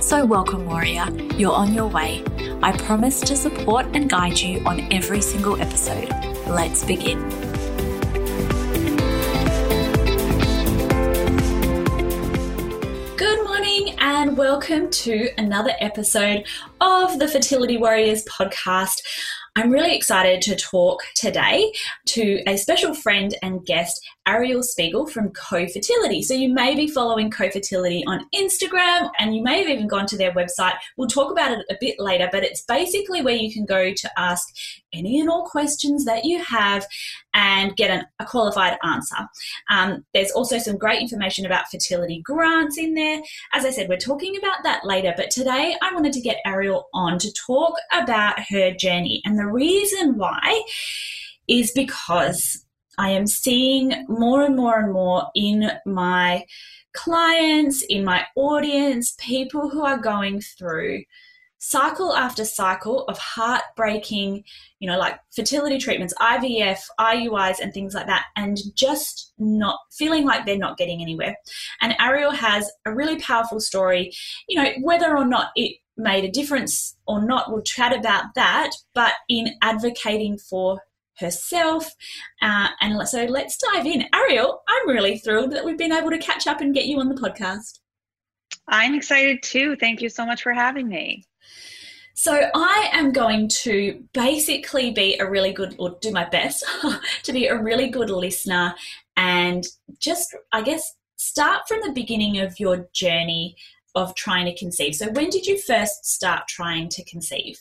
So, welcome, warrior. You're on your way. I promise to support and guide you on every single episode. Let's begin. Good morning, and welcome to another episode of the Fertility Warriors podcast. I'm really excited to talk today to a special friend and guest, Ariel Spiegel from Co-Fertility. So you may be following Co-Fertility on Instagram and you may have even gone to their website. We'll talk about it a bit later, but it's basically where you can go to ask any and all questions that you have and get an, a qualified answer. Um, there's also some great information about fertility grants in there. As I said, we're talking about that later, but today I wanted to get Ariel on to talk about her journey. And the reason why is because I am seeing more and more and more in my clients, in my audience, people who are going through cycle after cycle of heartbreaking, you know, like fertility treatments, IVF, IUIs, and things like that, and just not feeling like they're not getting anywhere. And Ariel has a really powerful story, you know, whether or not it made a difference or not, we'll chat about that, but in advocating for herself. Uh, and so let's dive in. Ariel, I'm really thrilled that we've been able to catch up and get you on the podcast. I'm excited too. Thank you so much for having me. So, I am going to basically be a really good, or do my best to be a really good listener and just, I guess, start from the beginning of your journey of trying to conceive. So, when did you first start trying to conceive?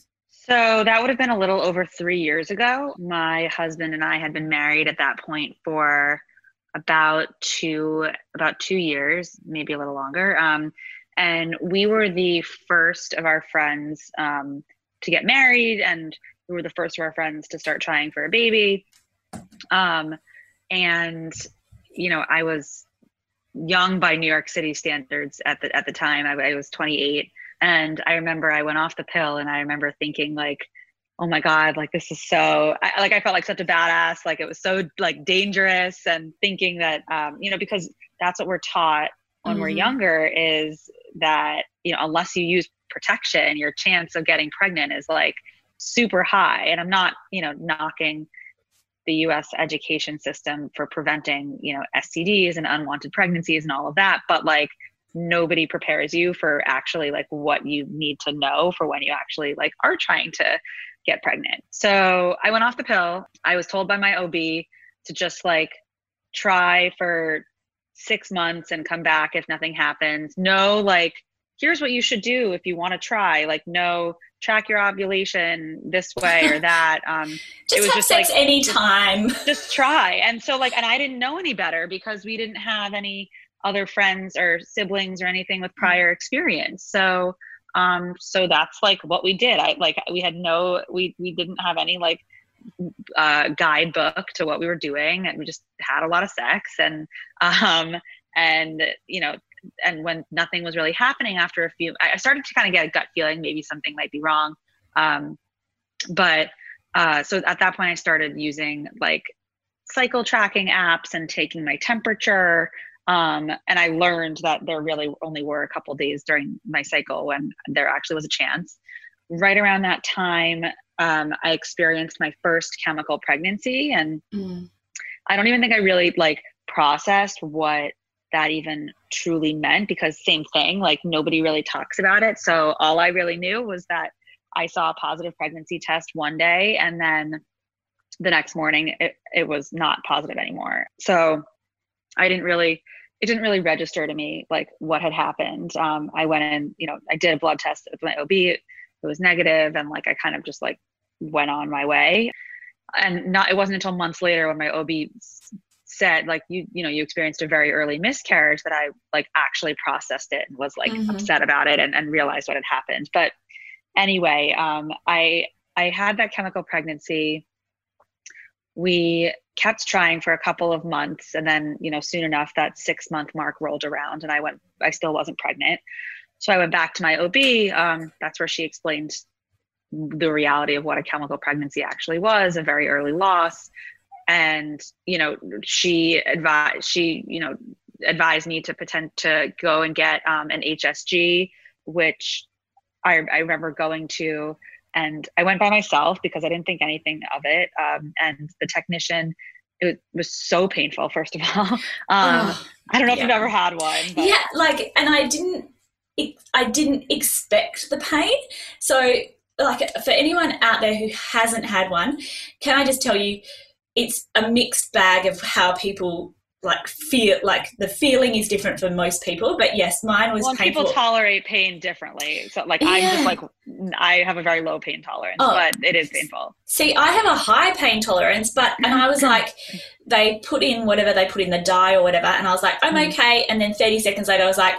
So that would have been a little over three years ago. My husband and I had been married at that point for about two about two years, maybe a little longer. Um, and we were the first of our friends um, to get married, and we were the first of our friends to start trying for a baby. Um, and you know, I was young by New York City standards at the at the time. I, I was 28 and I remember I went off the pill and I remember thinking like, oh my God, like this is so, I, like I felt like such a badass. Like it was so like dangerous and thinking that, um, you know, because that's what we're taught when mm-hmm. we're younger is that, you know, unless you use protection, your chance of getting pregnant is like super high. And I'm not, you know, knocking the US education system for preventing, you know, STDs and unwanted pregnancies and all of that. But like, nobody prepares you for actually like what you need to know for when you actually like are trying to get pregnant. So I went off the pill. I was told by my OB to just like try for six months and come back if nothing happens. No, like, here's what you should do if you want to try. Like, no, track your ovulation this way or that. Um, just it was just like anytime. Just, just try. And so, like, and I didn't know any better because we didn't have any other friends or siblings or anything with prior experience. So um so that's like what we did. I like we had no we we didn't have any like uh guidebook to what we were doing and we just had a lot of sex and um and you know and when nothing was really happening after a few I started to kind of get a gut feeling maybe something might be wrong. Um but uh so at that point I started using like cycle tracking apps and taking my temperature um, and I learned that there really only were a couple days during my cycle when there actually was a chance. Right around that time, um, I experienced my first chemical pregnancy, and mm. I don't even think I really like processed what that even truly meant because same thing, like nobody really talks about it. So all I really knew was that I saw a positive pregnancy test one day, and then the next morning it, it was not positive anymore. So I didn't really it didn't really register to me like what had happened. Um, I went in, you know, I did a blood test with my OB. It was negative, and like I kind of just like went on my way. And not it wasn't until months later when my OB said like you you know you experienced a very early miscarriage that I like actually processed it and was like mm-hmm. upset about it and, and realized what had happened. But anyway, um, I I had that chemical pregnancy. We kept trying for a couple of months, and then you know, soon enough, that six month mark rolled around, and I went. I still wasn't pregnant, so I went back to my OB. Um, that's where she explained the reality of what a chemical pregnancy actually was, a very early loss, and you know, she advised she you know advised me to pretend to go and get um, an HSG, which I, I remember going to and I went by myself because I didn't think anything of it. Um, and the technician, it was so painful. First of all, um, oh, I don't know if you've ever had one. But. Yeah, like, and I didn't, I didn't expect the pain. So, like, for anyone out there who hasn't had one, can I just tell you, it's a mixed bag of how people like feel like the feeling is different for most people but yes mine was well, painful. people tolerate pain differently so like yeah. i'm just like i have a very low pain tolerance oh. but it is painful see i have a high pain tolerance but and i was like they put in whatever they put in the dye or whatever and i was like i'm mm. okay and then 30 seconds later i was like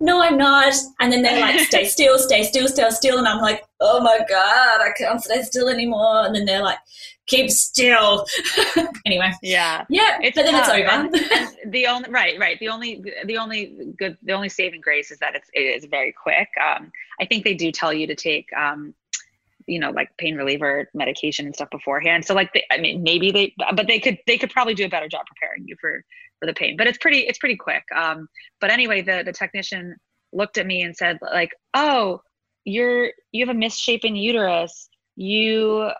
no i'm not and then they're like stay still stay still stay still and i'm like oh my god i can't stay still anymore and then they're like keep still. anyway. Yeah. Yeah. It's but then tough. it's over. And, and the only right, right. The only the only good the only saving grace is that it's it is very quick. Um, I think they do tell you to take um, you know, like pain reliever medication and stuff beforehand. So like they, I mean maybe they but they could they could probably do a better job preparing you for for the pain. But it's pretty it's pretty quick. Um, but anyway, the the technician looked at me and said like, "Oh, you're you have a misshapen uterus. You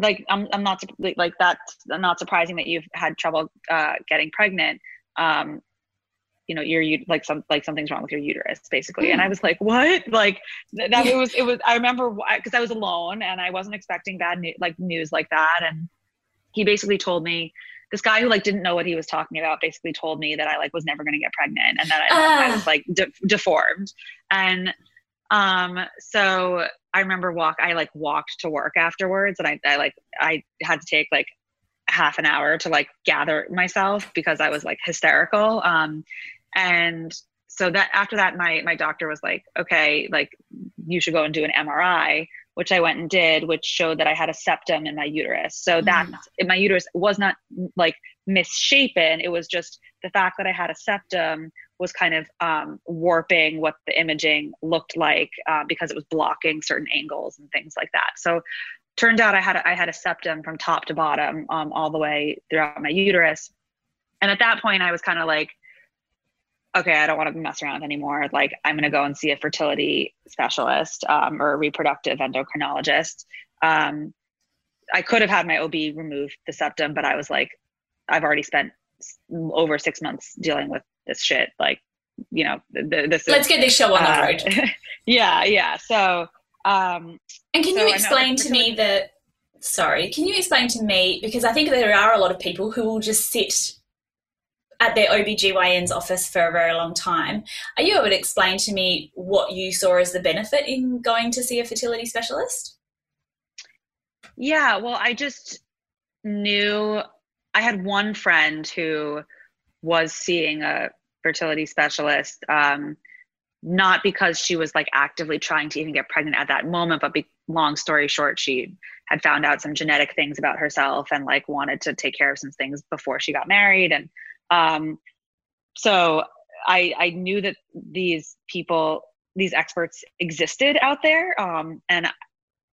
like I'm I'm not like that's not surprising that you've had trouble uh, getting pregnant. Um, you know, you're you like some like something's wrong with your uterus, basically. Mm. And I hmm. was like, what? Like that it was it was. I remember because I was alone and I wasn't expecting bad news like news like that. And he basically told me this guy who like didn't know what he was talking about basically told me that I like was never going to get pregnant and that I, uh. I was like de- deformed. And um, so I remember walk, I like walked to work afterwards and I, I like, I had to take like half an hour to like gather myself because I was like hysterical. Um, and so that after that, my, my doctor was like, okay, like you should go and do an MRI, which I went and did, which showed that I had a septum in my uterus. So mm. that in my uterus was not like misshapen. It was just the fact that I had a septum was kind of um, warping what the imaging looked like uh, because it was blocking certain angles and things like that. So turned out I had a, I had a septum from top to bottom um, all the way throughout my uterus. And at that point, I was kind of like, okay, I don't want to mess around anymore. Like, I'm going to go and see a fertility specialist um, or a reproductive endocrinologist. Um, I could have had my OB remove the septum, but I was like, I've already spent over six months dealing with this shit. Like, you know, this. Let's get this show on uh, the road. yeah, yeah. So, um, and can so you explain to me that? Sorry, can you explain to me because I think there are a lot of people who will just sit at their OBGYN's office for a very long time. Are you able to explain to me what you saw as the benefit in going to see a fertility specialist? Yeah, well, I just knew I had one friend who was seeing a fertility specialist um, not because she was like actively trying to even get pregnant at that moment but be- long story short she had found out some genetic things about herself and like wanted to take care of some things before she got married. And um, so i i knew that these people these experts existed out there um, and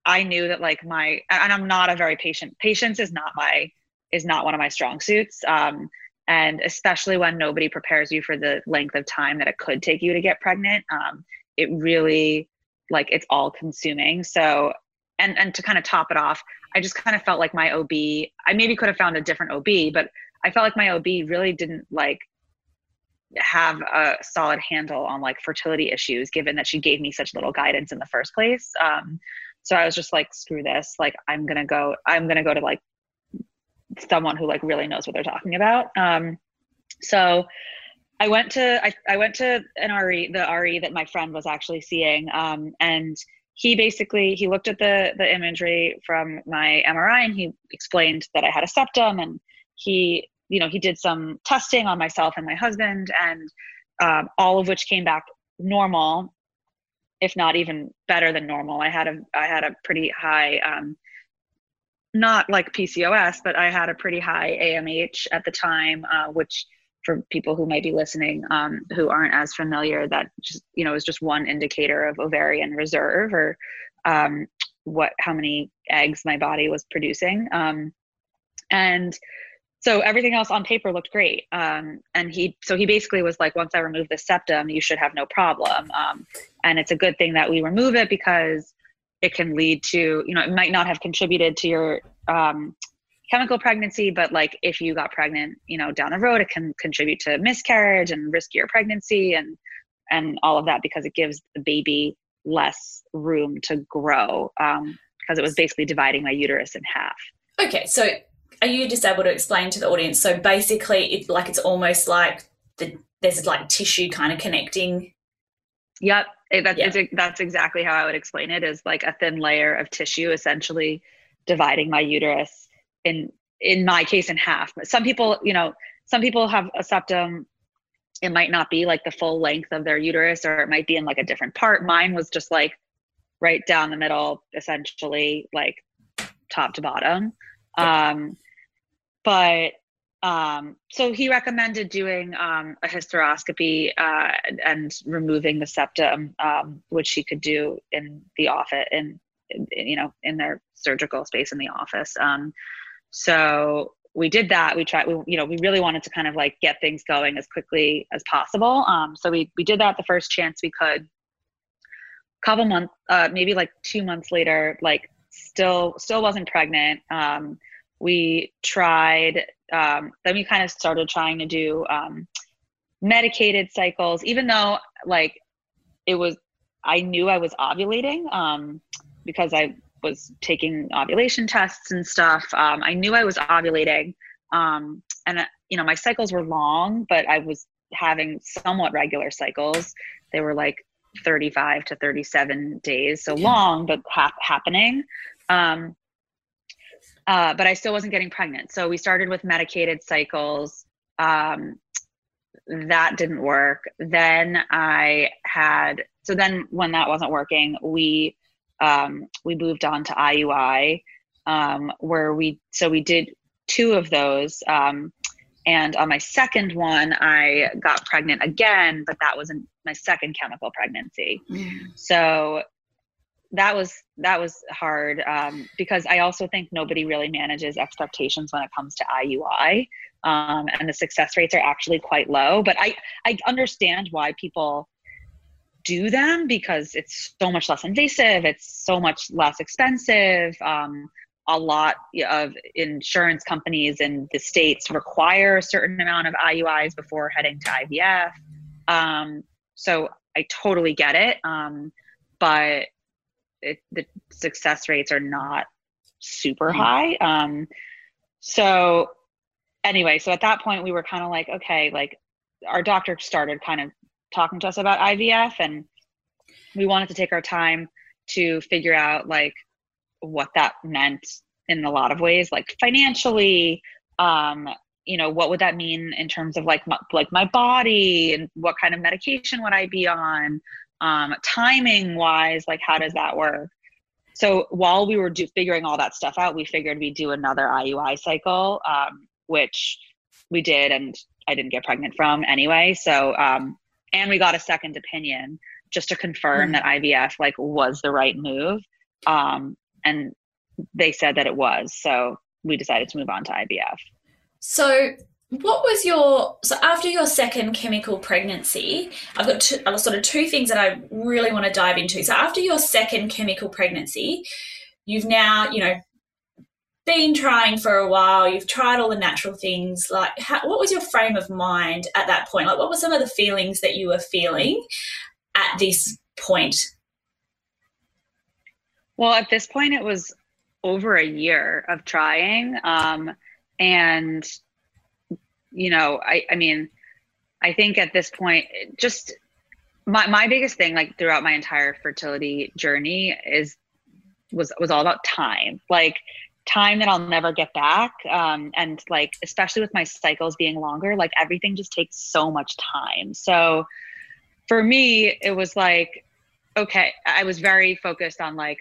i knew that like my and i'm not a very patient patience is not my is not one of my strong suits. Um, and especially when nobody prepares you for the length of time that it could take you to get pregnant um, it really like it's all consuming. So and and to kind of top it off i just kind of felt like my ob i maybe could have found a different ob but i felt like my ob really didn't like have a solid handle on like fertility issues given that she gave me such little guidance in the first place. Um, so i was just like screw this. Like i'm gonna go i'm gonna go to like someone who like really knows what they're talking about. Um, so I went to I, I went to an RE, the RE that my friend was actually seeing, um, and he basically he looked at the the imagery from my MRI and he explained that I had a septum, and he you know he did some testing on myself and my husband, and um, all of which came back normal. if not even better than normal. I had a I had a pretty high um, not like PCOS, but I had a pretty high AMH at the time, uh, which for people who might be listening um, who aren't as familiar, that just you know is just one indicator of ovarian reserve or um, what how many eggs my body was producing, um, and so everything else on paper looked great. Um, and he so he basically was like, once I remove the septum, you should have no problem. Um, and it's a good thing that we remove it because it can lead to you know it might not have contributed to your um, chemical pregnancy but like if you got pregnant you know down the road it can contribute to miscarriage and riskier pregnancy and and all of that because it gives the baby less room to grow um, because it was basically dividing my uterus in half. Okay so are you just able to explain to the audience? So basically it's like it's almost like the there's like tissue kind of connecting? Yep it, that's, yeah. that's exactly how I would explain it is like a thin layer of tissue essentially dividing my uterus in in my case in half. Some people, you know, some people have a septum it might not be like the full length of their uterus or it might be in like a different part. Mine was just like right down the middle essentially like top to bottom. Um but um, so he recommended doing um, a hysteroscopy uh, and removing the septum, um, which he could do in the office, in, in, you know, in their surgical space in the office. Um, so we did that. We tried. We, you know, we really wanted to kind of like get things going as quickly as possible. Um, so we we did that the first chance we could. Couple months, uh, maybe like two months later, like still still wasn't pregnant. Um, we tried um, then we kind of started trying to do um, medicated cycles even though like it was i knew i was ovulating um, because i was taking ovulation tests and stuff um, i knew i was ovulating um, and uh, you know my cycles were long but i was having somewhat regular cycles. They were like 35 to 37 days so long but ha- happening. Um, uh, but I still wasn't getting pregnant. So we started with medicated cycles. Um, that didn't work. Then I had so then when that wasn't working, we um, we moved on to IUI, um, where we so we did two of those. Um, and on my second one, I got pregnant again, but that was in my second chemical pregnancy. Mm. So that was that was hard um, because I also think nobody really manages expectations when it comes to IUI, um, and the success rates are actually quite low. But I I understand why people do them because it's so much less invasive, it's so much less expensive. Um, a lot of insurance companies in the states require a certain amount of IUIs before heading to IVF. Um, so I totally get it. Um, but it, the success rates are not super mm-hmm. high. Um, so anyway, so at that point we were kind of like, okay, like our doctor started kind of talking to us about IVF and we wanted to take our time to figure out like what that meant in a lot of ways, like financially, um, you know, what would that mean in terms of like my, like my body and what kind of medication would I be on? Um, timing wise like how does that work? So while we were do, figuring all that stuff out we figured we'd do another iui cycle um, which we did and i didn't get pregnant from anyway. So um, and we got a second opinion just to confirm mm-hmm. that ivf like was the right move um, and they said that it was. So we decided to move on to ivf so what was your so after your second chemical pregnancy? I've got two, sort of two things that I really want to dive into. So after your second chemical pregnancy, you've now you know been trying for a while. You've tried all the natural things. Like, how, what was your frame of mind at that point? Like, what were some of the feelings that you were feeling at this point? Well, at this point, it was over a year of trying. Um, and you know, I, I mean, I think at this point, just my, my biggest thing, like throughout my entire fertility journey is, was, was all about time. Like time that I'll never get back. Um, and like, especially with my cycles being longer, like everything just takes so much time. So for me, it was like, okay, I was very focused on like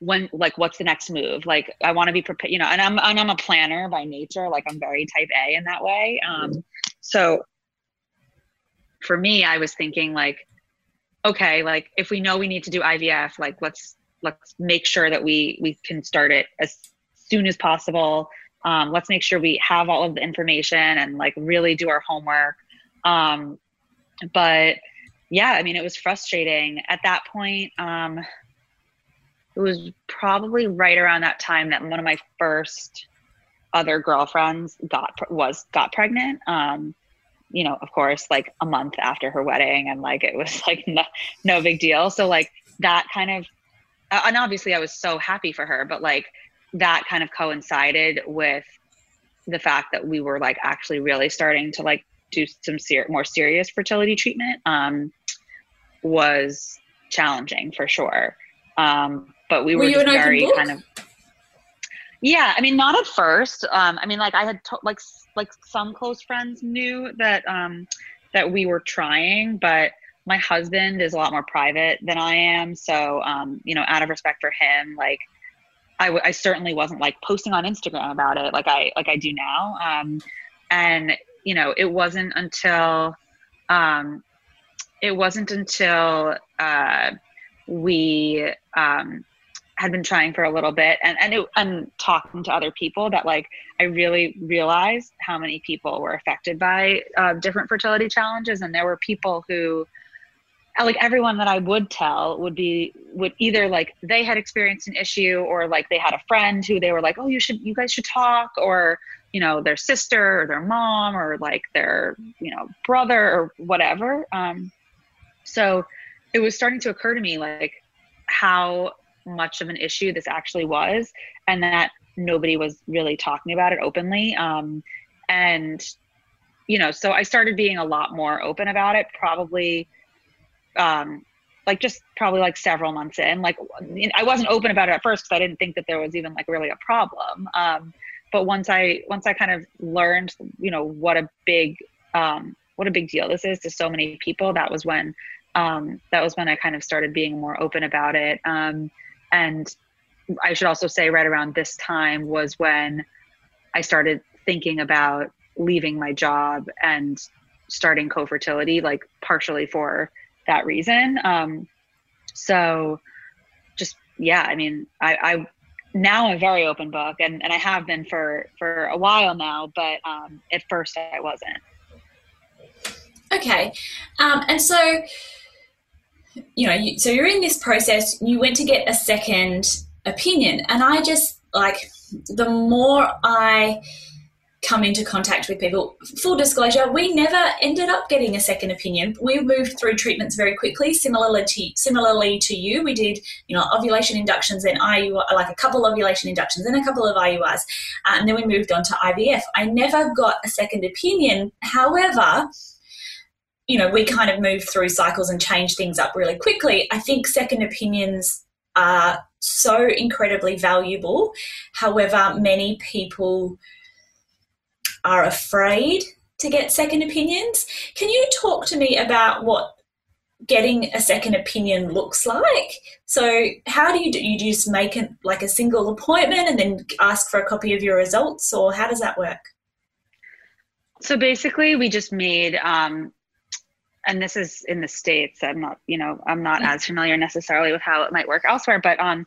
when like what's the next move? Like i want to be prepared you know and i'm and i'm a planner by nature like i'm very type a in that way um so for me i was thinking like okay like if we know we need to do ivf like let's let's make sure that we we can start it as soon as possible. Um, let's make sure we have all of the information and like really do our homework. Um, but yeah i mean it was frustrating. At that point um, it was probably right around that time that one of my first other girlfriends got was got pregnant. Um you know of course like a month after her wedding and like it was like no, no big deal. So like that kind of and obviously i was so happy for her but like that kind of coincided with the fact that we were like actually really starting to like do some ser- more serious fertility treatment um was challenging for sure. Um but we were, were just very kind of yeah i mean not at first um i mean like i had to- like like some close friends knew that um that we were trying but my husband is a lot more private than i am so um you know out of respect for him like I, w- I certainly wasn't like posting on instagram about it like i like i do now um and you know it wasn't until um it wasn't until uh we um had been trying for a little bit and and, it, and talking to other people that like I really realized how many people were affected by uh, different fertility challenges and there were people who like everyone that I would tell would be would either like they had experienced an issue or like they had a friend who they were like oh you should you guys should talk or you know their sister or their mom or like their you know brother or whatever. Um so it was starting to occur to me like how much of an issue this actually was and that nobody was really talking about it openly um, and you know so i started being a lot more open about it probably um, like just probably like several months in like i wasn't open about it at first because i didn't think that there was even like really a problem um, but once i once i kind of learned you know what a big um, what a big deal this is to so many people that was when um, that was when i kind of started being more open about it um, and I should also say, right around this time was when I started thinking about leaving my job and starting co-fertility, like partially for that reason. Um, so just yeah, I mean, I, I now I'm a very open book, and and I have been for for a while now, but um, at first I wasn't. Okay, um, and so you know, you, so you're in this process, you went to get a second opinion. And I just like the more I come into contact with people, full disclosure, we never ended up getting a second opinion. We moved through treatments very quickly, similarly to, similarly to you. We did, you know, ovulation inductions and IU, like a couple ovulation inductions and a couple of IUIs. And then we moved on to IVF. I never got a second opinion. However, you know, we kind of move through cycles and change things up really quickly. I think second opinions are so incredibly valuable. However, many people are afraid to get second opinions. Can you talk to me about what getting a second opinion looks like? So, how do you do? You just make it like a single appointment and then ask for a copy of your results, or how does that work? So basically, we just made um, and this is in the states i'm not you know i'm not as familiar necessarily with how it might work elsewhere but um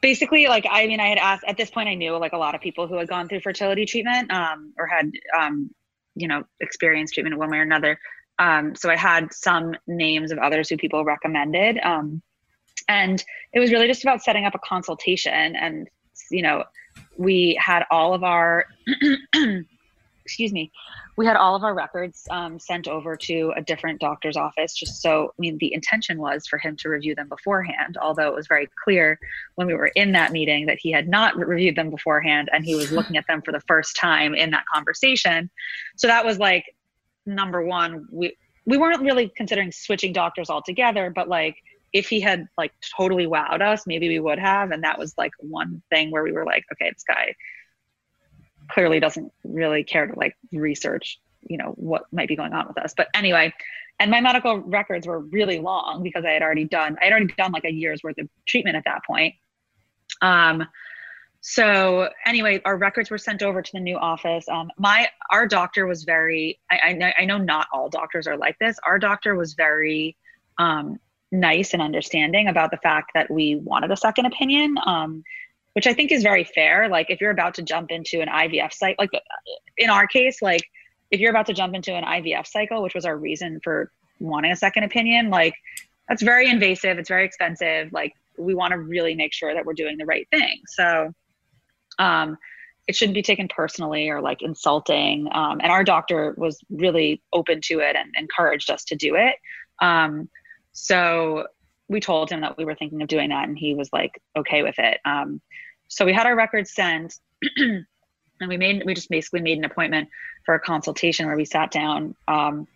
basically like i mean i had asked at this point i knew like a lot of people who had gone through fertility treatment um or had um you know experienced treatment one way or another. Um so i had some names of others who people recommended um and it was really just about setting up a consultation and you know we had all of our excuse me we had all of our records um, sent over to a different doctor's office just so i mean the intention was for him to review them beforehand although it was very clear when we were in that meeting that he had not reviewed them beforehand and he was looking at them for the first time in that conversation. So that was like number one we we weren't really considering switching doctors altogether but like if he had like totally wowed us maybe we would have and that was like one thing where we were like okay this guy clearly doesn't really care to like research you know what might be going on with us but anyway and my medical records were really long because I had already done I had already done like a year's worth of treatment at that point. Um, so anyway, our records were sent over to the new office. Um, my our doctor was very I, I know I know not all doctors are like this. Our doctor was very um, nice and understanding about the fact that we wanted a second opinion. Um, which I think is very fair. Like if you're about to jump into an IVF site, like in our case, like if you're about to jump into an IVF cycle, which was our reason for wanting a second opinion, like that's very invasive. It's very expensive. Like we want to really make sure that we're doing the right thing. So, um, it shouldn't be taken personally or like insulting. Um, and our doctor was really open to it and encouraged us to do it. Um, so we told him that we were thinking of doing that, and he was like okay with it. Um, so we had our records sent, and we made we just basically made an appointment for a consultation where we sat down um,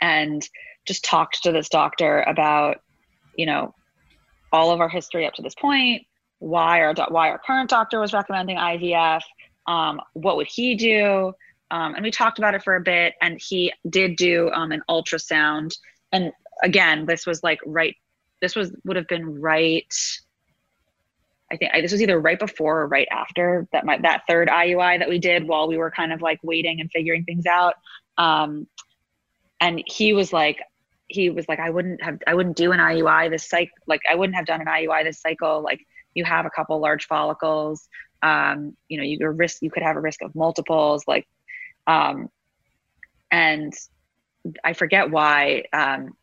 and just talked to this doctor about you know all of our history up to this point why our why our current doctor was recommending ivf um, what would he do? Um, and we talked about it for a bit and he did do um, an ultrasound. And again this was like right this was would have been right I think I, this was either right before or right after that my that third IUI that we did while we were kind of like waiting and figuring things out. Um, and he was like, he was like, I wouldn't have, I wouldn't do an IUI this cycle. Like I wouldn't have done an IUI this cycle. Like you have a couple large follicles. Um, you know, you risk, you could have a risk of multiples. Like, um, and I forget why um,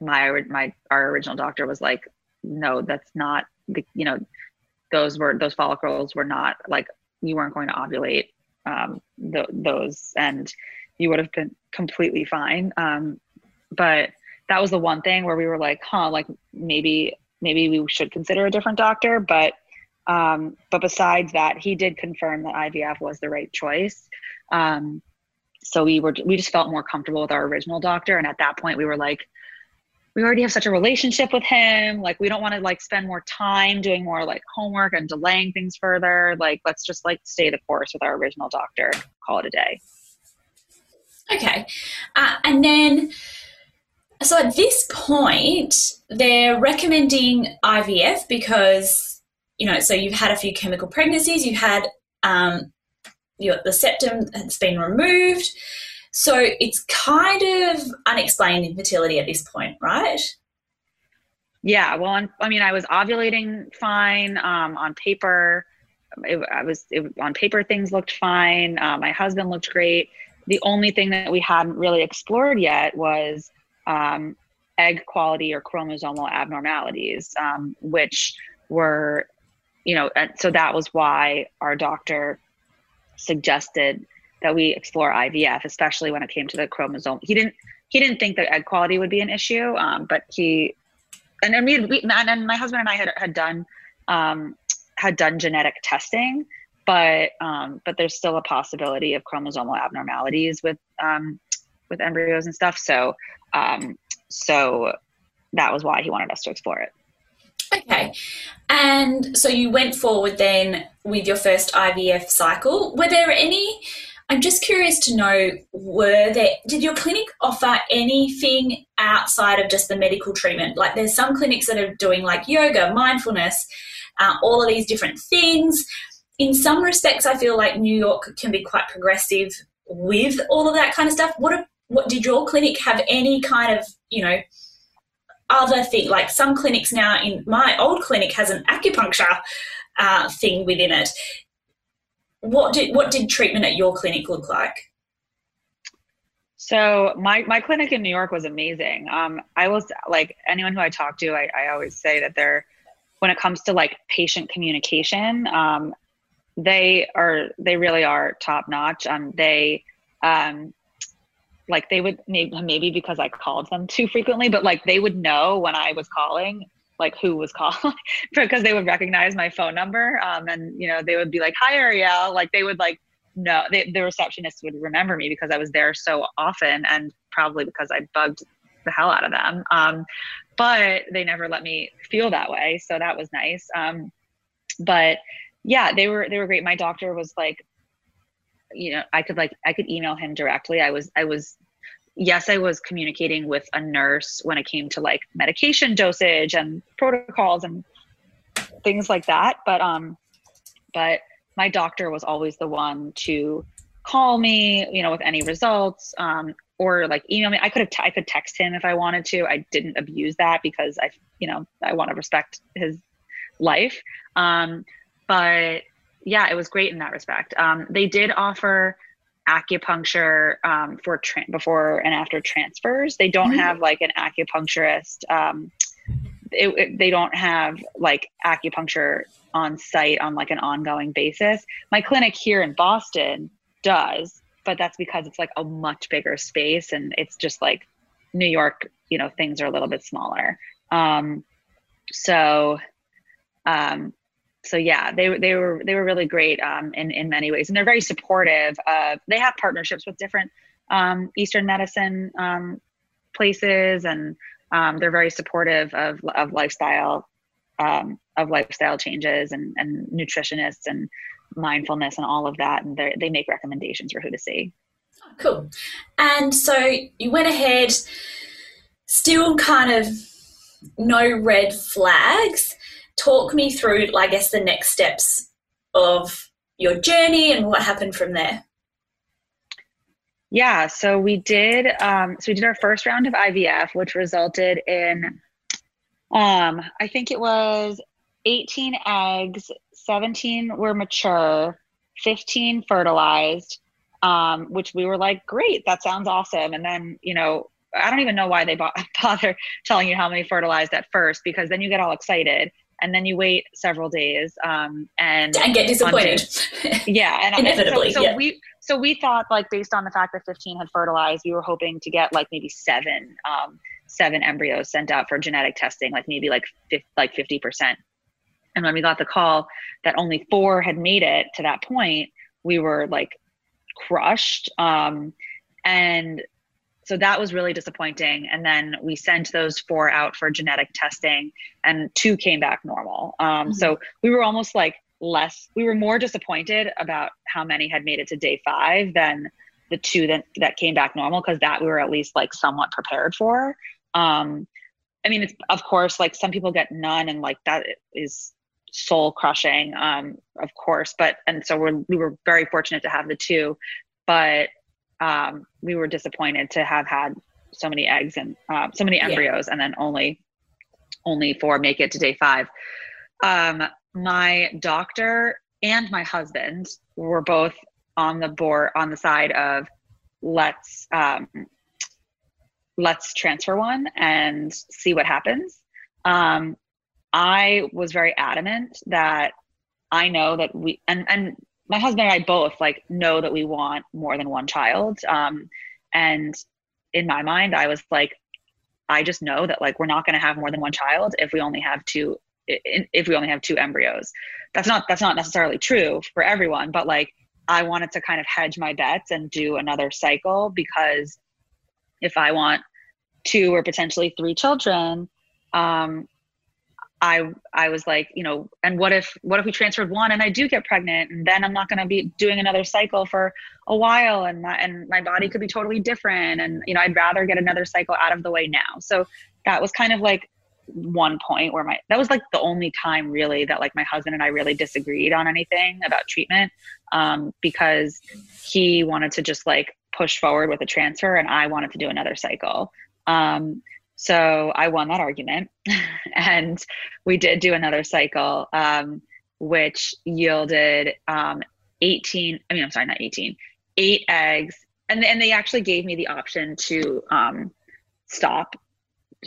my my our original doctor was like, no, that's not the, you know those were those follicles were not like you weren't going to ovulate um, th- those and you would have been completely fine. Um, but that was the one thing where we were like huh like maybe maybe we should consider a different doctor. But um, but besides that he did confirm that ivf was the right choice. Um, so we were we just felt more comfortable with our original doctor. And at that point we were like we already have such a relationship with him. Like we don't want to like spend more time doing more like homework and delaying things further. Like let's just like stay the course with our original doctor call it a day. Okay. Uh, and then so at this point they're recommending ivf because you know so you've had a few chemical pregnancies you've had um, your, the septum has been removed so it's kind of unexplained infertility at this point, right? Yeah, well, I mean, I was ovulating fine um, on paper. It, I was it, on paper, things looked fine. Uh, my husband looked great. The only thing that we hadn't really explored yet was um, egg quality or chromosomal abnormalities, um, which were, you know, so that was why our doctor suggested that we explore IVF, especially when it came to the chromosome. He didn't he didn't think that egg quality would be an issue, um, but he and then we, we and my husband and I had had done um, had done genetic testing, but um, but there's still a possibility of chromosomal abnormalities with um, with embryos and stuff. So um, so that was why he wanted us to explore it. Okay. And so you went forward then with your first IVF cycle. Were there any I'm just curious to know were there did your clinic offer anything outside of just the medical treatment? Like there's some clinics that are doing like yoga, mindfulness, uh, all of these different things. In some respects, I feel like New York can be quite progressive with all of that kind of stuff. What what did your clinic have any kind of you know other thing like some clinics now in my old clinic has an acupuncture uh, thing within it what did what did treatment at your clinic look like? So my my clinic in New York was amazing. Um, I was like anyone who I talk to, I, I always say that they're when it comes to like patient communication, um, they are they really are top notch. Um, they um, like they would maybe maybe because I called them too frequently, but like they would know when I was calling like who was calling because they would recognize my phone number um, and you know they would be like hi ariel. Like they would like no the receptionist would remember me because i was there so often and probably because i bugged the hell out of them um, but they never let me feel that way so that was nice um, but yeah they were they were great. My doctor was like you know i could like i could email him directly. I was i was yes, I was communicating with a nurse when it came to like medication dosage and protocols and things like that. But um, but my doctor was always the one to call me, you know, with any results, um, or like email me. I could have t- I could text him if I wanted to. I didn't abuse that because I, you know, I want to respect his life. Um, but yeah, it was great in that respect. Um, they did offer acupuncture um, for tra- before and after transfers. They don't mm-hmm. have like an acupuncturist. Um, it, it, they don't have like acupuncture on site on like an ongoing basis. My clinic here in Boston does, but that's because it's like a much bigger space and it's just like New York, you know, things are a little bit smaller. Um, so um, so yeah, they they were they were really great um, in in many ways, and they're very supportive. Of, they have partnerships with different um, Eastern medicine um, places, and um, they're very supportive of of lifestyle um, of lifestyle changes and and nutritionists and mindfulness and all of that, and they they make recommendations for who to see. Cool. And so you went ahead, still kind of no red flags talk me through, I guess, the next steps of your journey and what happened from there. Yeah, so we did. Um, so we did our first round of IVF, which resulted in, um, I think it was 18 eggs, 17 were mature, 15 fertilized, um, which we were like, great, that sounds awesome. And then, you know, I don't even know why they bother telling you how many fertilized at first because then you get all excited and then you wait several days um, and and get disappointed. yeah, and inevitably. so, so yeah. we so we thought like based on the fact that 15 had fertilized, we were hoping to get like maybe seven um, seven embryos sent out for genetic testing, like maybe like 50, like 50 percent. And when we got the call that only four had made it to that point, we were like crushed. Um, and so that was really disappointing. And then we sent those four out for genetic testing and two came back normal. Um, mm-hmm. so we were almost like less we were more disappointed about how many had made it to day five than the two that, that came back normal because that we were at least like somewhat prepared for. Um, i mean it's of course like some people get none and like that is soul crushing um, of course but and so we're, we were very fortunate to have the two. But um, we were disappointed to have had so many eggs and uh, so many embryos yeah. and then only only four make it to day five um, my doctor and my husband were both on the board on the side of let's um, let's transfer one and see what happens um, i was very adamant that i know that we and and my husband and I both like know that we want more than one child. Um, and in my mind, I was like, I just know that like we're not going to have more than one child if we only have two if we only have two embryos. That's not that's not necessarily true for everyone, but like I wanted to kind of hedge my bets and do another cycle because if I want two or potentially three children, um, I I was like, you know, and what if what if we transferred one and I do get pregnant and then I'm not going to be doing another cycle for a while and my, and my body could be totally different and you know I'd rather get another cycle out of the way now. So that was kind of like one point where my that was like the only time really that like my husband and I really disagreed on anything about treatment um, because he wanted to just like push forward with a transfer and I wanted to do another cycle. Um, so I won that argument, and we did do another cycle, um, which yielded um, 18. I mean, I'm sorry, not 18, eight eggs, and and they actually gave me the option to um, stop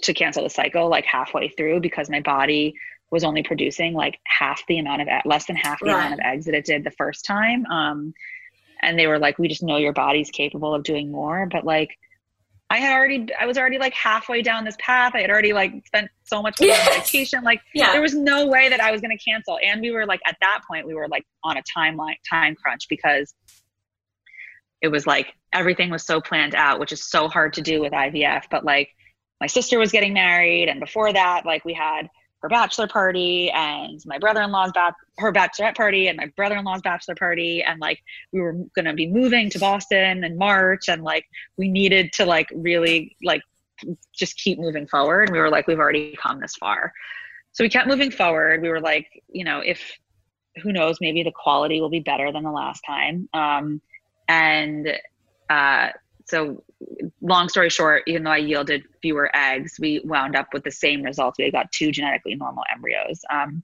to cancel the cycle like halfway through because my body was only producing like half the amount of less than half the right. amount of eggs that it did the first time. Um, and they were like, "We just know your body's capable of doing more," but like I had already, I was already like halfway down this path. I had already like spent so much yes. on vacation. Like yeah. there was no way that I was going to cancel. And we were like, at that point, we were like on a timeline, time crunch because it was like everything was so planned out, which is so hard to do with IVF. But like my sister was getting married. And before that, like we had her bachelor party and my brother-in-law's ba- her bachelorette party and my brother-in-law's bachelor party. And like we were going to be moving to Boston in March and like we needed to like really like just keep moving forward. And we were like we've already come this far. So we kept moving forward. We were like you know if who knows maybe the quality will be better than the last time. Um, and uh, so long story short even though i yielded fewer eggs we wound up with the same results. We got two genetically normal embryos. Um,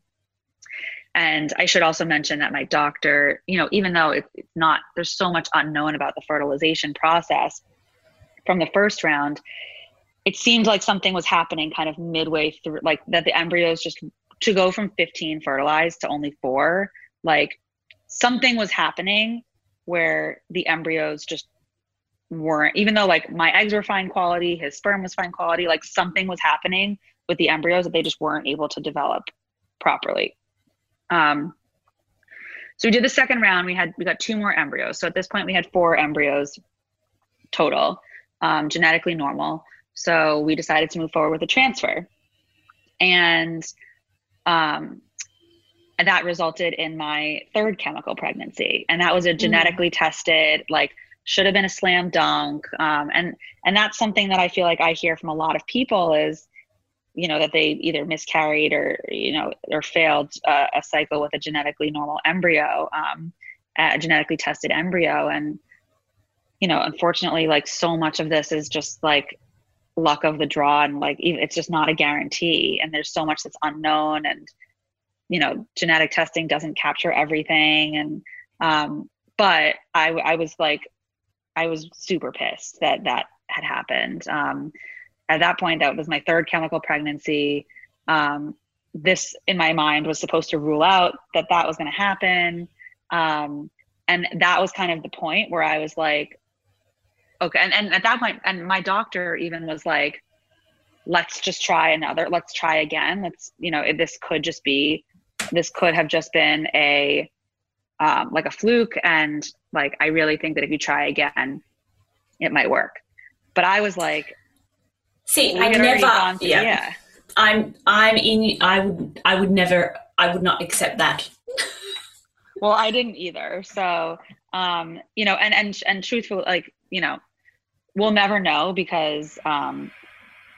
and i should also mention that my doctor you know even though it's not there's so much unknown about the fertilization process from the first round it seemed like something was happening kind of midway through like that the embryos just to go from 15 fertilized to only four like something was happening where the embryos just weren't even though like my eggs were fine quality his sperm was fine quality like something was happening with the embryos that they just weren't able to develop properly um so we did the second round we had we got two more embryos so at this point we had four embryos total um, genetically normal so we decided to move forward with a transfer. And um, that resulted in my third chemical pregnancy. And that was a mm. genetically mm. tested, like, should have been a slam dunk. Um, and and that's something that I feel like I hear from a lot of people is, you know, that they either miscarried or you know or failed uh, a cycle with a genetically normal embryo, um, a genetically tested embryo, and you know, unfortunately, like so much of this is just like luck of the draw and like it's just not a guarantee. And there's so much that's unknown and you know genetic testing doesn't capture everything. And um but i i was like i was super pissed that that had happened. Um at that point that was my third chemical pregnancy. Um this in my mind was supposed to rule out that that was going to happen. Um and that was kind of the point where i was like okay and, and at that point and my doctor even was like let's just try another let's try again. Let's you know this could just be this could have just been a um, like a fluke. And like i really think that if you try again it might work. But i was like see i never yeah. yeah. I'm i'm in i would i would never i would not accept that. Well i didn't either. So um you know and and and truthfully like you know we'll never know because um,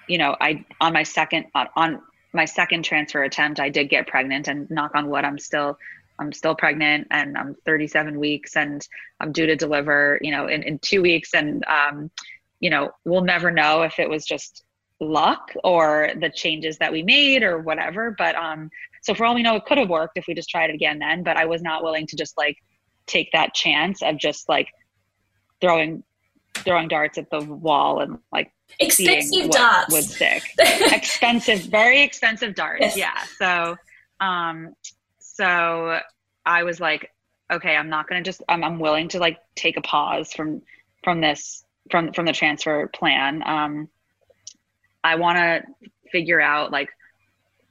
you know i on my second on, on my second transfer attempt i did get pregnant. And knock on wood i'm still i'm still pregnant and i'm 37 weeks and i'm due to deliver you know in, in two weeks and um, you know we'll never know if it was just luck or the changes that we made or whatever but um so for all we know it could have worked if we just tried it again then but i was not willing to just like take that chance of just like throwing throwing darts at the wall and like expensive darts would stick. expensive, very expensive darts. Yes. Yeah. So, um, so I was like, okay, I'm not gonna just. I'm, I'm willing to like take a pause from from this from from the transfer plan. Um, I want to figure out like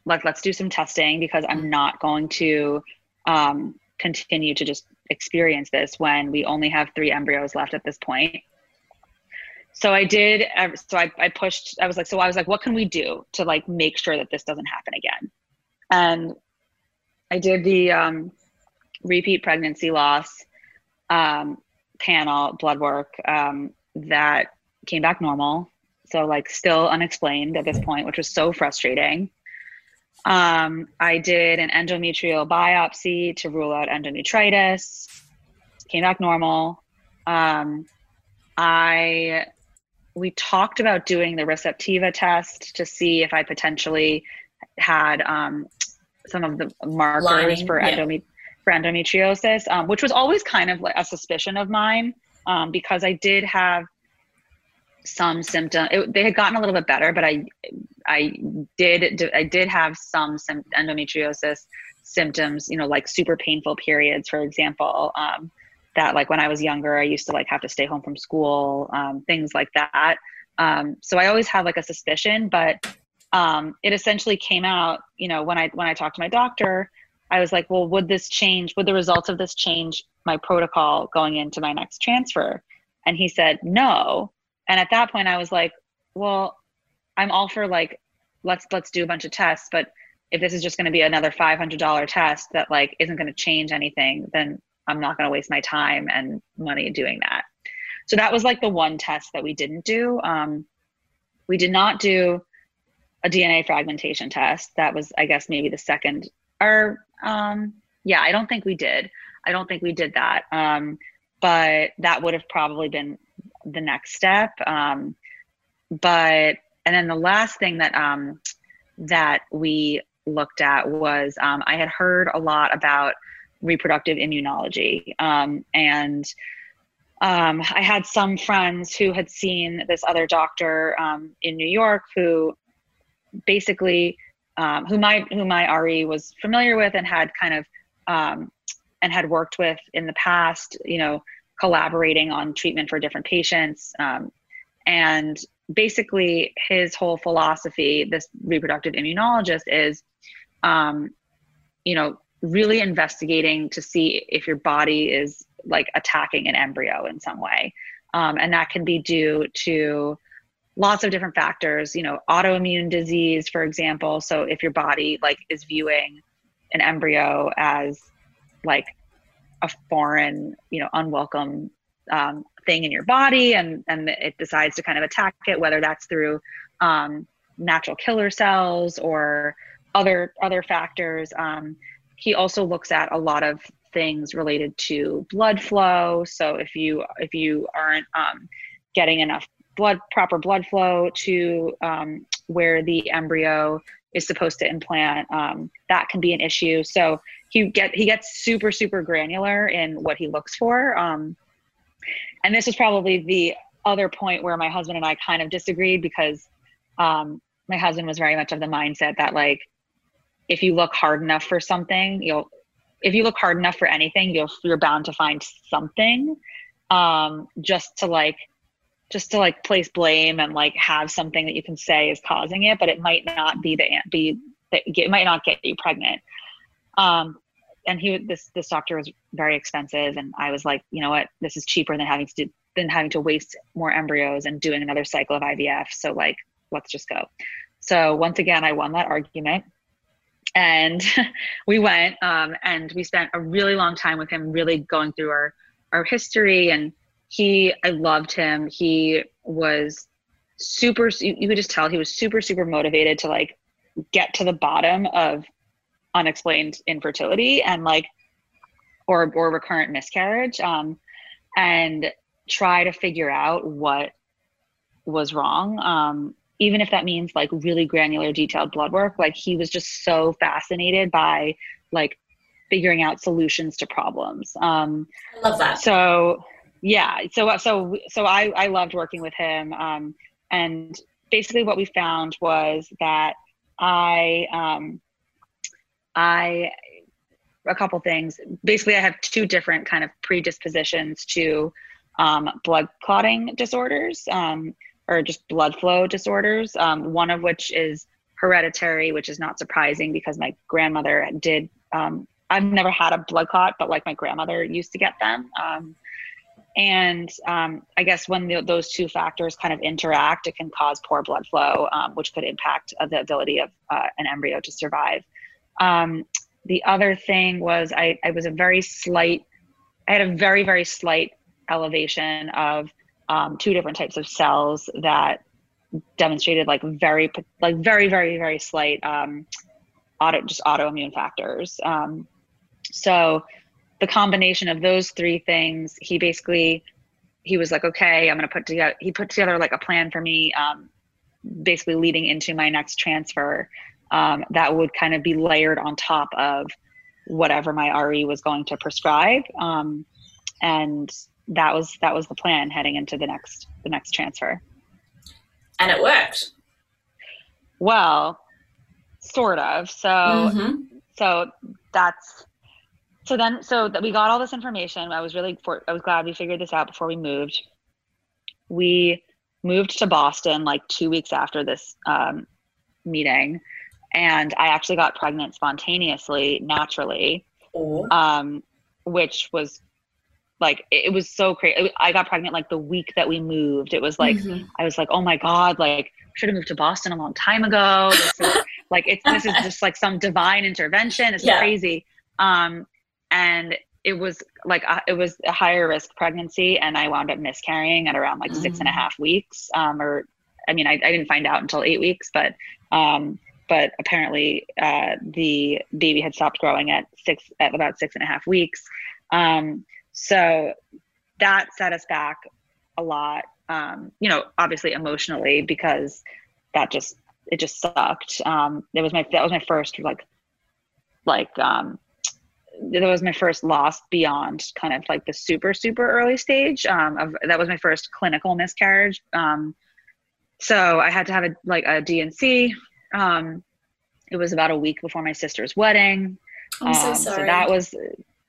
like let's do some testing because I'm not going to um, continue to just experience this when we only have three embryos left at this point so I did. So I, I pushed. I was like, so I was like, what can we do to like make sure that this doesn't happen again? And I did the um, repeat pregnancy loss um, panel blood work um, that came back normal. So like still unexplained at this point, which was so frustrating. Um, I did an endometrial biopsy to rule out endometritis. Came back normal. Um, I we talked about doing the Receptiva test to see if I potentially had um, some of the markers Lining, for, yeah. for endometriosis, um, which was always kind of like a suspicion of mine um, because I did have some symptom. It, they had gotten a little bit better, but I, I did, I did have some endometriosis symptoms. You know, like super painful periods, for example. Um, that like when I was younger, I used to like have to stay home from school, um, things like that. Um, so I always have like a suspicion, but um, it essentially came out, you know, when I when I talked to my doctor, I was like, well, would this change? Would the results of this change my protocol going into my next transfer? And he said no. And at that point, I was like, well, I'm all for like let's let's do a bunch of tests, but if this is just going to be another $500 test that like isn't going to change anything then i'm not going to waste my time and money doing that so that was like the one test that we didn't do um, we did not do a dna fragmentation test. That was i guess maybe the second or um, yeah i don't think we did. I don't think we did that. Um, but that would have probably been the next step. Um, but and then the last thing that um, that we looked at was um, I had heard a lot about reproductive immunology. Um, and um, I had some friends who had seen this other doctor um, in New York who basically, um, who my who my RE was familiar with and had kind of um, and had worked with in the past, you know, collaborating on treatment for different patients. and basically, his whole philosophy, this reproductive immunologist, is um, you know, really investigating to see if your body is like attacking an embryo in some way. Um, and that can be due to lots of different factors, you know, autoimmune disease, for example. So if your body like is viewing an embryo as like a foreign, you know, unwelcome um, thing in your body and, and it decides to kind of attack it, whether that's through um, natural killer cells or other other factors. Um, he also looks at a lot of things related to blood flow. So if you if you aren't um, getting enough blood proper blood flow to um, where the embryo is supposed to implant, um, that can be an issue. So he get he gets super super granular in what he looks for. Um, and this is probably the other point where my husband and I kind of disagreed because um, my husband was very much of the mindset that like if you look hard enough for something, you'll if you look hard enough for anything, you'll you're bound to find something. Um, just to like just to like place blame and like have something that you can say is causing it, but it might not be the be it might not get you pregnant. Um, and he this this doctor was very expensive, and I was like, you know what, this is cheaper than having to do, than having to waste more embryos and doing another cycle of IVF. So like, let's just go. So once again, I won that argument and we went um, and we spent a really long time with him really going through our our history and he i loved him. He was super you could just tell he was super super motivated to like get to the bottom of unexplained infertility and like or or recurrent miscarriage um and try to figure out what was wrong. Um even if that means like really granular detailed blood work like he was just so fascinated by like figuring out solutions to problems. Um I love that. so yeah so so so i i loved working with him um and basically what we found was that i um i a couple things basically i have two different kind of predispositions to um, blood clotting disorders um, or just blood flow disorders, um, one of which is hereditary, which is not surprising because my grandmother did. Um, I've never had a blood clot, but like my grandmother used to get them. And um, I guess when the, those two factors kind of interact, it can cause poor blood flow, um, which could impact uh, the ability of uh, an embryo to survive. Um, the other thing was I, I was a very slight, I had a very, very slight elevation of um, two different types of cells that demonstrated like very like very very very slight um, auto just autoimmune factors. Um, so the combination of those three things, he basically he was like, okay, I'm gonna put together. He put together like a plan for me, um, basically leading into my next transfer. Um, that would kind of be layered on top of whatever my RE was going to prescribe. Um, and that was that was the plan heading into the next the next transfer. And it worked. Well, sort of. So mm-hmm. so that's so then so that we got all this information. I was really for, I was glad we figured this out before we moved. We moved to Boston like two weeks after this um, meeting, and I actually got pregnant spontaneously, naturally, oh. um, which was like it was so crazy. I got pregnant like the week that we moved. It was like mm-hmm. I was like, oh my god, like should have moved to Boston a long time ago. This is, like it's this is just like some divine intervention it's yeah. crazy um and it was like it was a higher risk pregnancy and i wound up miscarrying at around like mm. six and a mm. half weeks um or i mean I, I didn't find out until eight weeks but um but apparently uh, the baby had stopped growing at six at about six and a half weeks um, so that set us back a lot um, you know obviously emotionally because that just it just sucked um, it was my that was my first like like um that was my first loss beyond kind of like the super super early stage um, of that was my first clinical miscarriage um, so i had to have a like a D&C um, it was about a week before my sister's wedding. I'm so sorry. Um, so that was,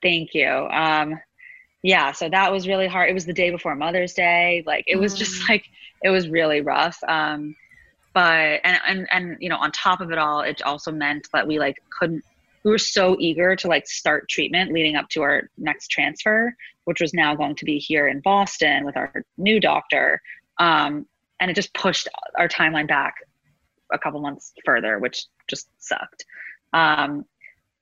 thank you. Um, yeah, so that was really hard. It was the day before Mother's Day. Like it was mm. just like it was really rough. Um, but and and and you know, on top of it all, it also meant that we like couldn't. We were so eager to like start treatment leading up to our next transfer, which was now going to be here in Boston with our new doctor. Um, and it just pushed our timeline back a couple months further, which just sucked. Um,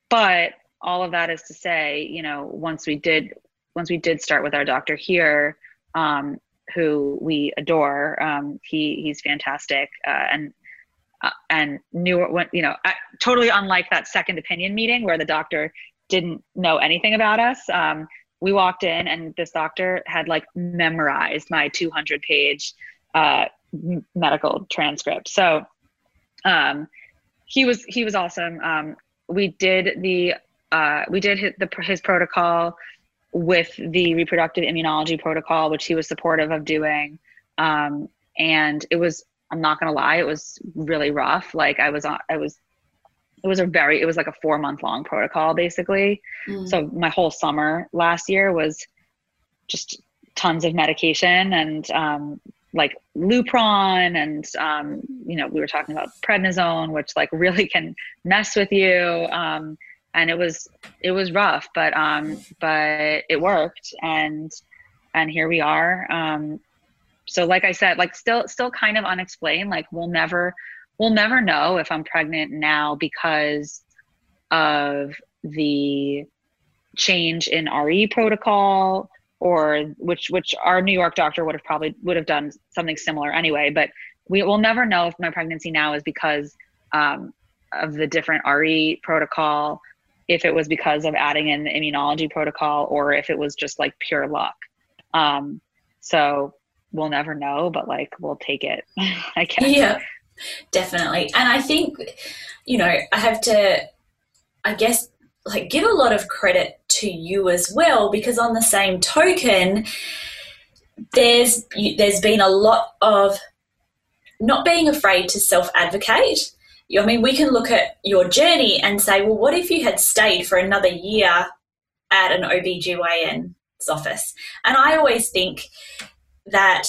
but all of that is to say, you know, once we did, once we did start with our doctor here, um, who we adore, um, he he's fantastic, uh, and uh, and knew what you know, totally unlike that second opinion meeting where the doctor didn't know anything about us. Um, we walked in and this doctor had like memorized my 200 page uh, medical transcript. So um, he was he was awesome. Um, we did the uh, we did hit the his protocol with the reproductive immunology protocol, which he was supportive of doing. Um, and it was I'm not gonna lie, it was really rough. Like I was on I was it was a very it was like a four month long protocol basically. Mm. So my whole summer last year was just tons of medication and um, like Lupron and um, you know we were talking about prednisone, which like really can mess with you. Um, and it was it was rough, but um, but it worked, and and here we are. Um, so like I said, like still still kind of unexplained. Like we'll never we'll never know if I'm pregnant now because of the change in RE protocol or which which our New York doctor would have probably would have done something similar anyway. But we will never know if my pregnancy now is because um, of the different RE protocol, if it was because of adding in the immunology protocol, or if it was just like pure luck. Um, so we'll never know, but like we'll take it. I guess. Yeah, definitely. And I think you know I have to, I guess, like give a lot of credit to you as well because on the same token there's there's been a lot of not being afraid to self advocate I mean, we can look at your journey and say, well, what if you had stayed for another year at an OBGYN's office? And I always think that,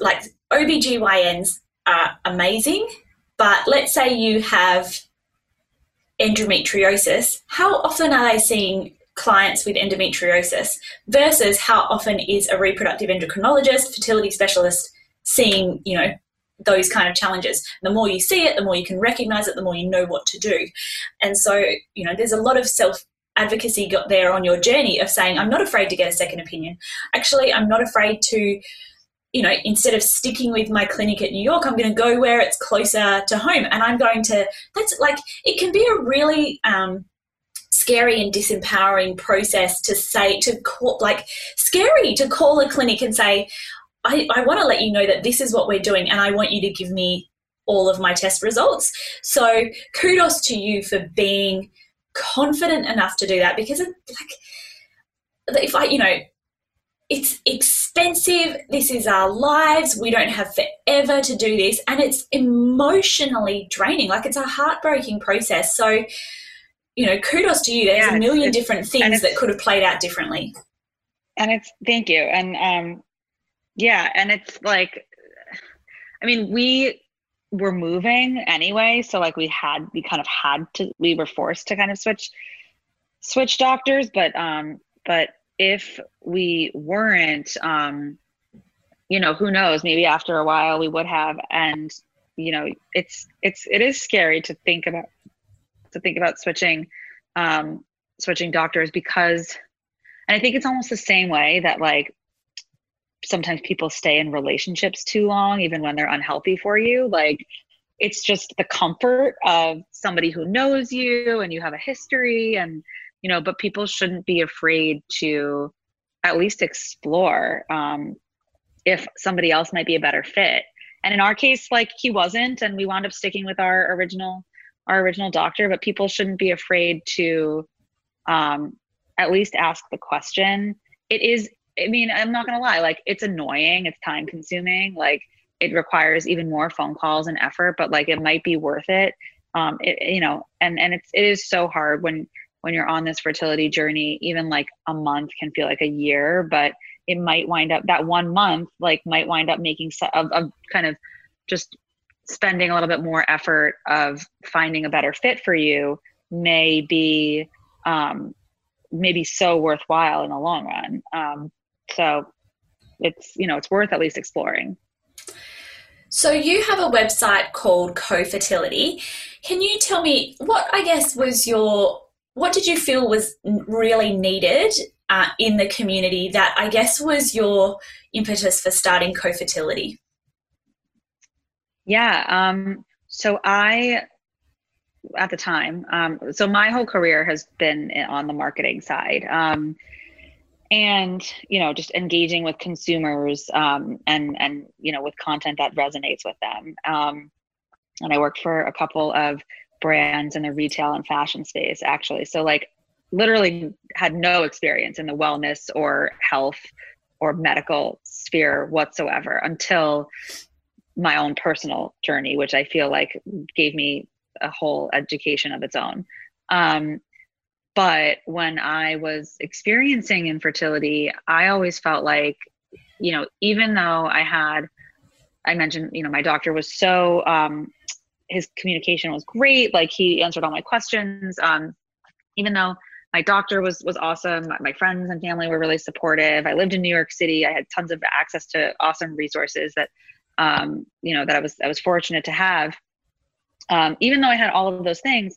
like, OBGYNs are amazing, but let's say you have endometriosis, how often are they seeing clients with endometriosis versus how often is a reproductive endocrinologist, fertility specialist seeing, you know, those kind of challenges. The more you see it, the more you can recognize it, the more you know what to do. And so, you know, there's a lot of self advocacy got there on your journey of saying, I'm not afraid to get a second opinion. Actually, I'm not afraid to you know, instead of sticking with my clinic at New York, I'm going to go where it's closer to home. And I'm going to, that's like, it can be a really um, scary and disempowering process to say, to call, like, scary to call a clinic and say, I, I want to let you know that this is what we're doing and I want you to give me all of my test results. So kudos to you for being confident enough to do that because it, like if I you know it's expensive. This is our lives. We don't have forever to do this. And it's emotionally draining. Like it's a heartbreaking process. So, you know, kudos to you. There's yeah, a million different things that could have played out differently. And it's, thank you. And, um, yeah. And it's like, I mean, we were moving anyway. So like we had, we kind of had to, we were forced to kind of switch, switch doctors. But, um, but if we weren't um you know who knows maybe after a while we would have and you know it's it's it is scary to think about to think about switching um switching doctors because and i think it's almost the same way that like sometimes people stay in relationships too long even when they're unhealthy for you like it's just the comfort of somebody who knows you and you have a history and you know but people shouldn't be afraid to at least explore um, if somebody else might be a better fit. And in our case like he wasn't and we wound up sticking with our original our original doctor but people shouldn't be afraid to um, at least ask the question. It is i mean i'm not gonna lie like it's annoying it's time consuming like it requires even more phone calls and effort but like it might be worth it. Um it, you know and and it's it is so hard when when you're on this fertility journey even like a month can feel like a year but it might wind up that one month like might wind up making of, of kind of just spending a little bit more effort of finding a better fit for you may be um maybe so worthwhile in the long run. Um so it's you know it's worth at least exploring so you have a website called Co-Fertility. Can you tell me what I guess was your what did you feel was really needed uh, in the community that I guess was your impetus for starting Co-Fertility? Yeah. Um, so I at the time um, so my whole career has been on the marketing side um, and you know just engaging with consumers um, and and you know with content that resonates with them. Um, and i worked for a couple of brands in the retail and fashion space actually. So like literally had no experience in the wellness or health or medical sphere whatsoever until my own personal journey which i feel like gave me a whole education of its own. Um, but when I was experiencing infertility, I always felt like, you know, even though I had, I mentioned, you know, my doctor was so, um, his communication was great. Like he answered all my questions. Um, even though my doctor was was awesome, my friends and family were really supportive. I lived in New York City. I had tons of access to awesome resources that, um, you know, that I was I was fortunate to have. Um, even though I had all of those things,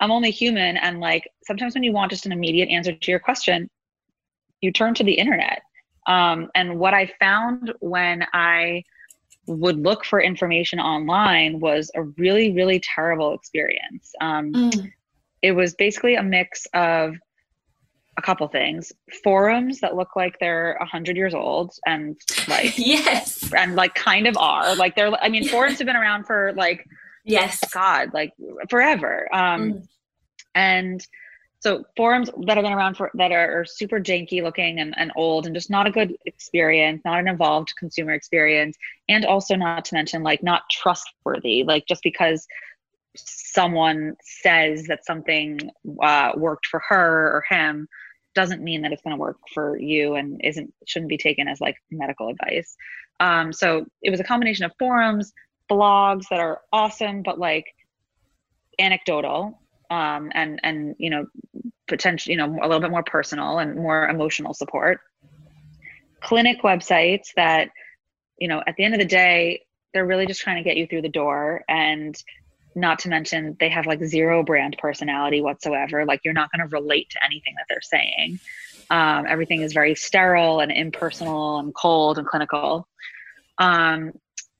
I'm only human. And like sometimes when you want just an immediate answer to your question, you turn to the internet. Um, and what I found when I would look for information online was a really, really terrible experience. Um, mm. It was basically a mix of a couple things forums that look like they're 100 years old and like yes and like kind of are like they're i mean forums have been around for like yes. God like forever. Um mm. and so forums that have been around for that are, are super janky looking and, and old and just not a good experience not an involved consumer experience and also not to mention like not trustworthy like just because someone says that something uh, worked for her or him doesn't mean that it's going to work for you and isn't shouldn't be taken as like medical advice. Um, so it was a combination of forums blogs that are awesome but like anecdotal um, and and you know potential you know a little bit more personal and more emotional support. Clinic websites that you know at the end of the day they're really just trying to get you through the door and not to mention they have like zero brand personality whatsoever. Like you're not going to relate to anything that they're saying. Um, everything is very sterile and impersonal and cold and clinical. Um,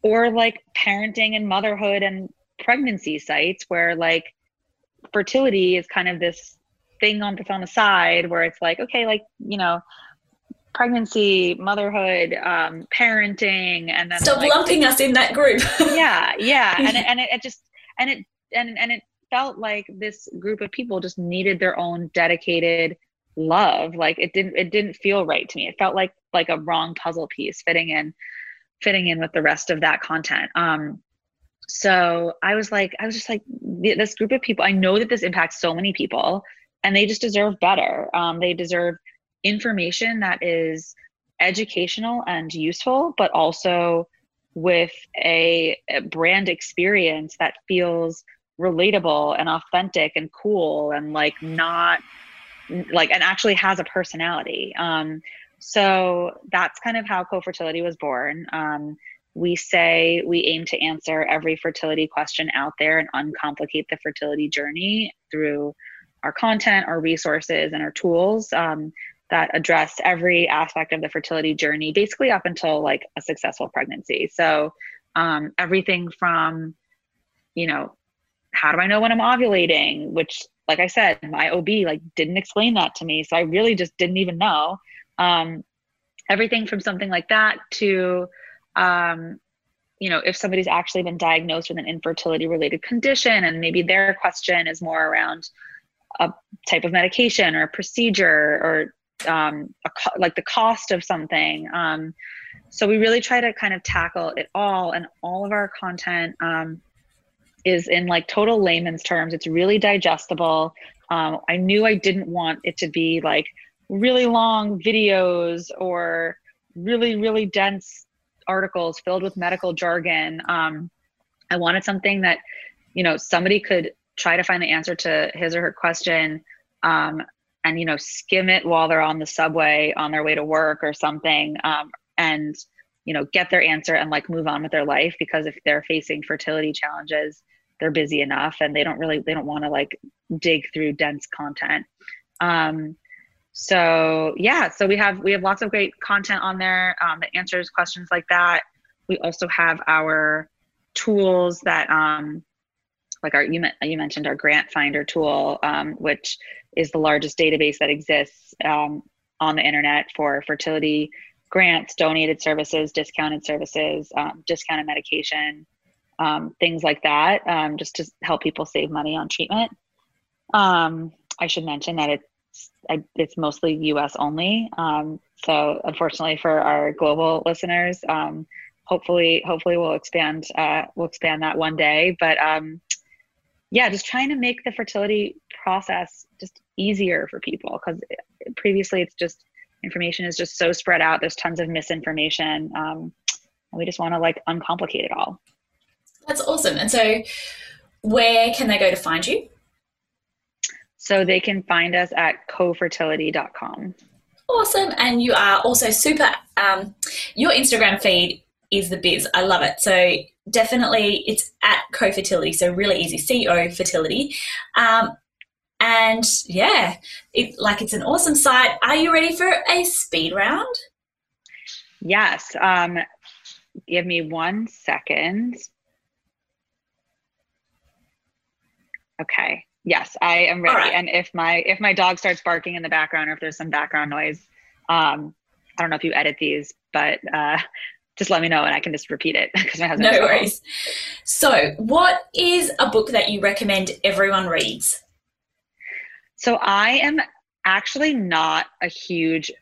or like parenting and motherhood and pregnancy sites where like fertility is kind of this thing on on the side where it's like okay like you know pregnancy motherhood um parenting and then stop like, lumping us in that group. Yeah yeah and it, and it, it just and it and and it felt like this group of people just needed their own dedicated love. Like it didn't it didn't feel right to me. It felt like like a wrong puzzle piece fitting in fitting in with the rest of that content. Um so i was like i was just like this group of people i know that this impacts so many people and they just deserve better. Um, they deserve information that is educational and useful but also with a, a brand experience that feels relatable and authentic and cool and like not like and actually has a personality. Um, so that's kind of how co-fertility was born um, we say we aim to answer every fertility question out there and uncomplicate the fertility journey through our content, our resources, and our tools um, that address every aspect of the fertility journey, basically up until like a successful pregnancy. So um, everything from, you know, how do I know when I'm ovulating? Which, like I said, my OB like didn't explain that to me, so I really just didn't even know. Um, everything from something like that to um, you know, if somebody's actually been diagnosed with an infertility related condition and maybe their question is more around a type of medication or a procedure or um, a co- like the cost of something. Um, so we really try to kind of tackle it all, and all of our content um, is in like total layman's terms. It's really digestible. Um, I knew I didn't want it to be like really long videos or really really dense articles filled with medical jargon. Um, I wanted something that, you know, somebody could try to find the answer to his or her question um, and, you know, skim it while they're on the subway on their way to work or something um, and, you know, get their answer and like move on with their life because if they're facing fertility challenges, they're busy enough and they don't really, they don't want to like dig through dense content. Um, so yeah so we have we have lots of great content on there um, that answers questions like that. We also have our tools that um, like our you, you mentioned our grant finder tool um, which is the largest database that exists um, on the internet for fertility grants donated services discounted services um, discounted medication um, things like that just to help people save money on treatment. I should mention that it It's mostly U.S. only. Um, so unfortunately for our global listeners, um, hopefully, hopefully we'll expand uh, we'll expand that one day. But um, yeah, just trying to make the fertility process just easier for people because previously it's just information is just so spread out. There's tons of misinformation. Um, and we just want to like uncomplicate it all. That's awesome. And so, where can they go to find you? So they can find us at cofertility.com. Awesome. And you are also super, um, your Instagram feed is the biz. I love it. So definitely it's at cofertility. So really easy, CO fertility. Um, and yeah, it, like it's an awesome site. Are you ready for a speed round? Yes. Um, give me one second. Okay. Yes, I am ready. Right. And if my if my dog starts barking in the background or if there's some background noise, um, I don't know if you edit these, but uh, just let me know and I can just repeat it because my husband. No worries. So, what is a book that you recommend everyone reads? So I am actually not a huge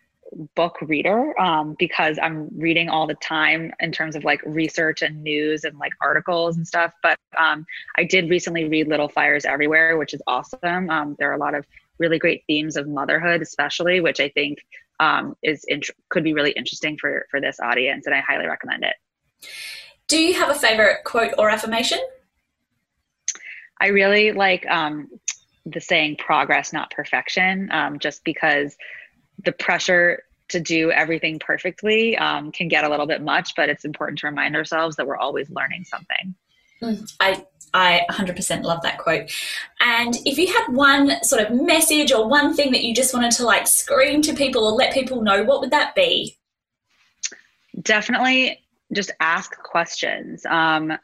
book reader um, because I'm reading all the time in terms of like research and news and like articles and stuff. But um, I did recently read Little Fires Everywhere, which is awesome. Um, there are a lot of really great themes of motherhood, especially, which I think um, is int- could be really interesting for for this audience, and I highly recommend it. Do you have a favorite quote or affirmation? I really like um, the saying "progress, not perfection," um, just because the pressure to do everything perfectly um, can get a little bit much, but it's important to remind ourselves that we're always learning something. Mm, I I 100% love that quote. And if you had one sort of message or one thing that you just wanted to like scream to people or let people know, what would that be? Definitely just ask questions. Um,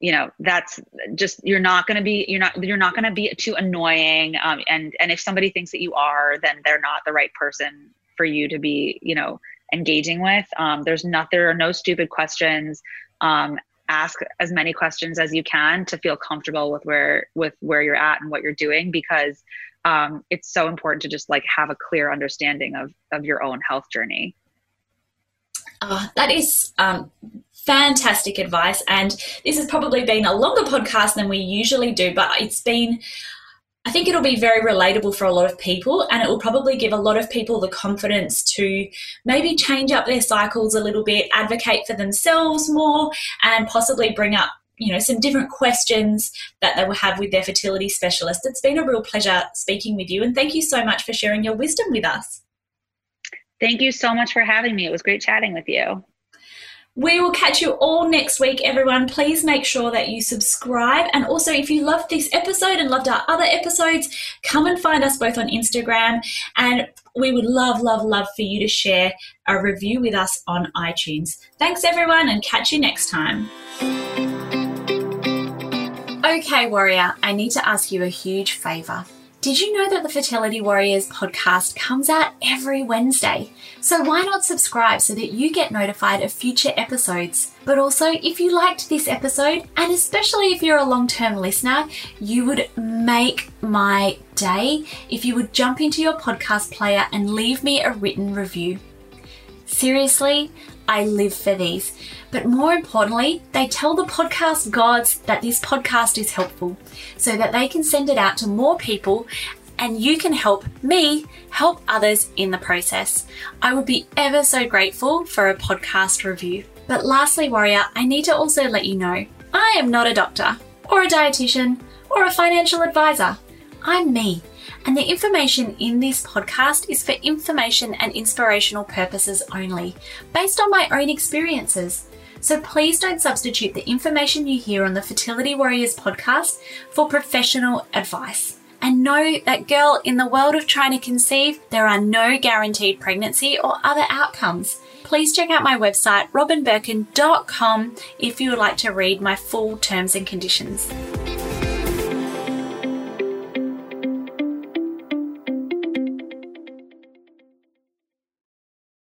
you know that's just you're not going to be you're not you're not going to be too annoying um, and and if somebody thinks that you are then they're not the right person for you to be you know engaging with. Um, there's not there are no stupid questions. Um, ask as many questions as you can to feel comfortable with where with where you're at and what you're doing because um, it's so important to just like have a clear understanding of of your own health journey. Oh, that is um, fantastic advice. And this has probably been a longer podcast than we usually do, but it's been, I think it'll be very relatable for a lot of people. And it will probably give a lot of people the confidence to maybe change up their cycles a little bit, advocate for themselves more, and possibly bring up you know some different questions that they will have with their fertility specialist it's been a real pleasure speaking with you and thank you so much for sharing your wisdom with us Thank you so much for having me. It was great chatting with you. We will catch you all next week, everyone. Please make sure that you subscribe. And also, if you loved this episode and loved our other episodes, come and find us both on Instagram. And we would love, love, love for you to share a review with us on iTunes. Thanks, everyone, and catch you next time. Okay, Warrior, I need to ask you a huge favour. Did you know that the Fertility Warriors podcast comes out every Wednesday? So why not subscribe so that you get notified of future episodes? But also, if you liked this episode, and especially if you're a long term listener, you would make my day if you would jump into your podcast player and leave me a written review. Seriously, I live for these. But more importantly, they tell the podcast gods that this podcast is helpful so that they can send it out to more people and you can help me help others in the process. I would be ever so grateful for a podcast review. But lastly, Warrior, I need to also let you know I am not a doctor or a dietitian or a financial advisor. I'm me and the information in this podcast is for information and inspirational purposes only, based on my own experiences. So please don't substitute the information you hear on the Fertility Warriors podcast for professional advice. And know that, girl, in the world of trying to conceive, there are no guaranteed pregnancy or other outcomes. Please check out my website, robynbirkin.com, if you would like to read my full terms and conditions.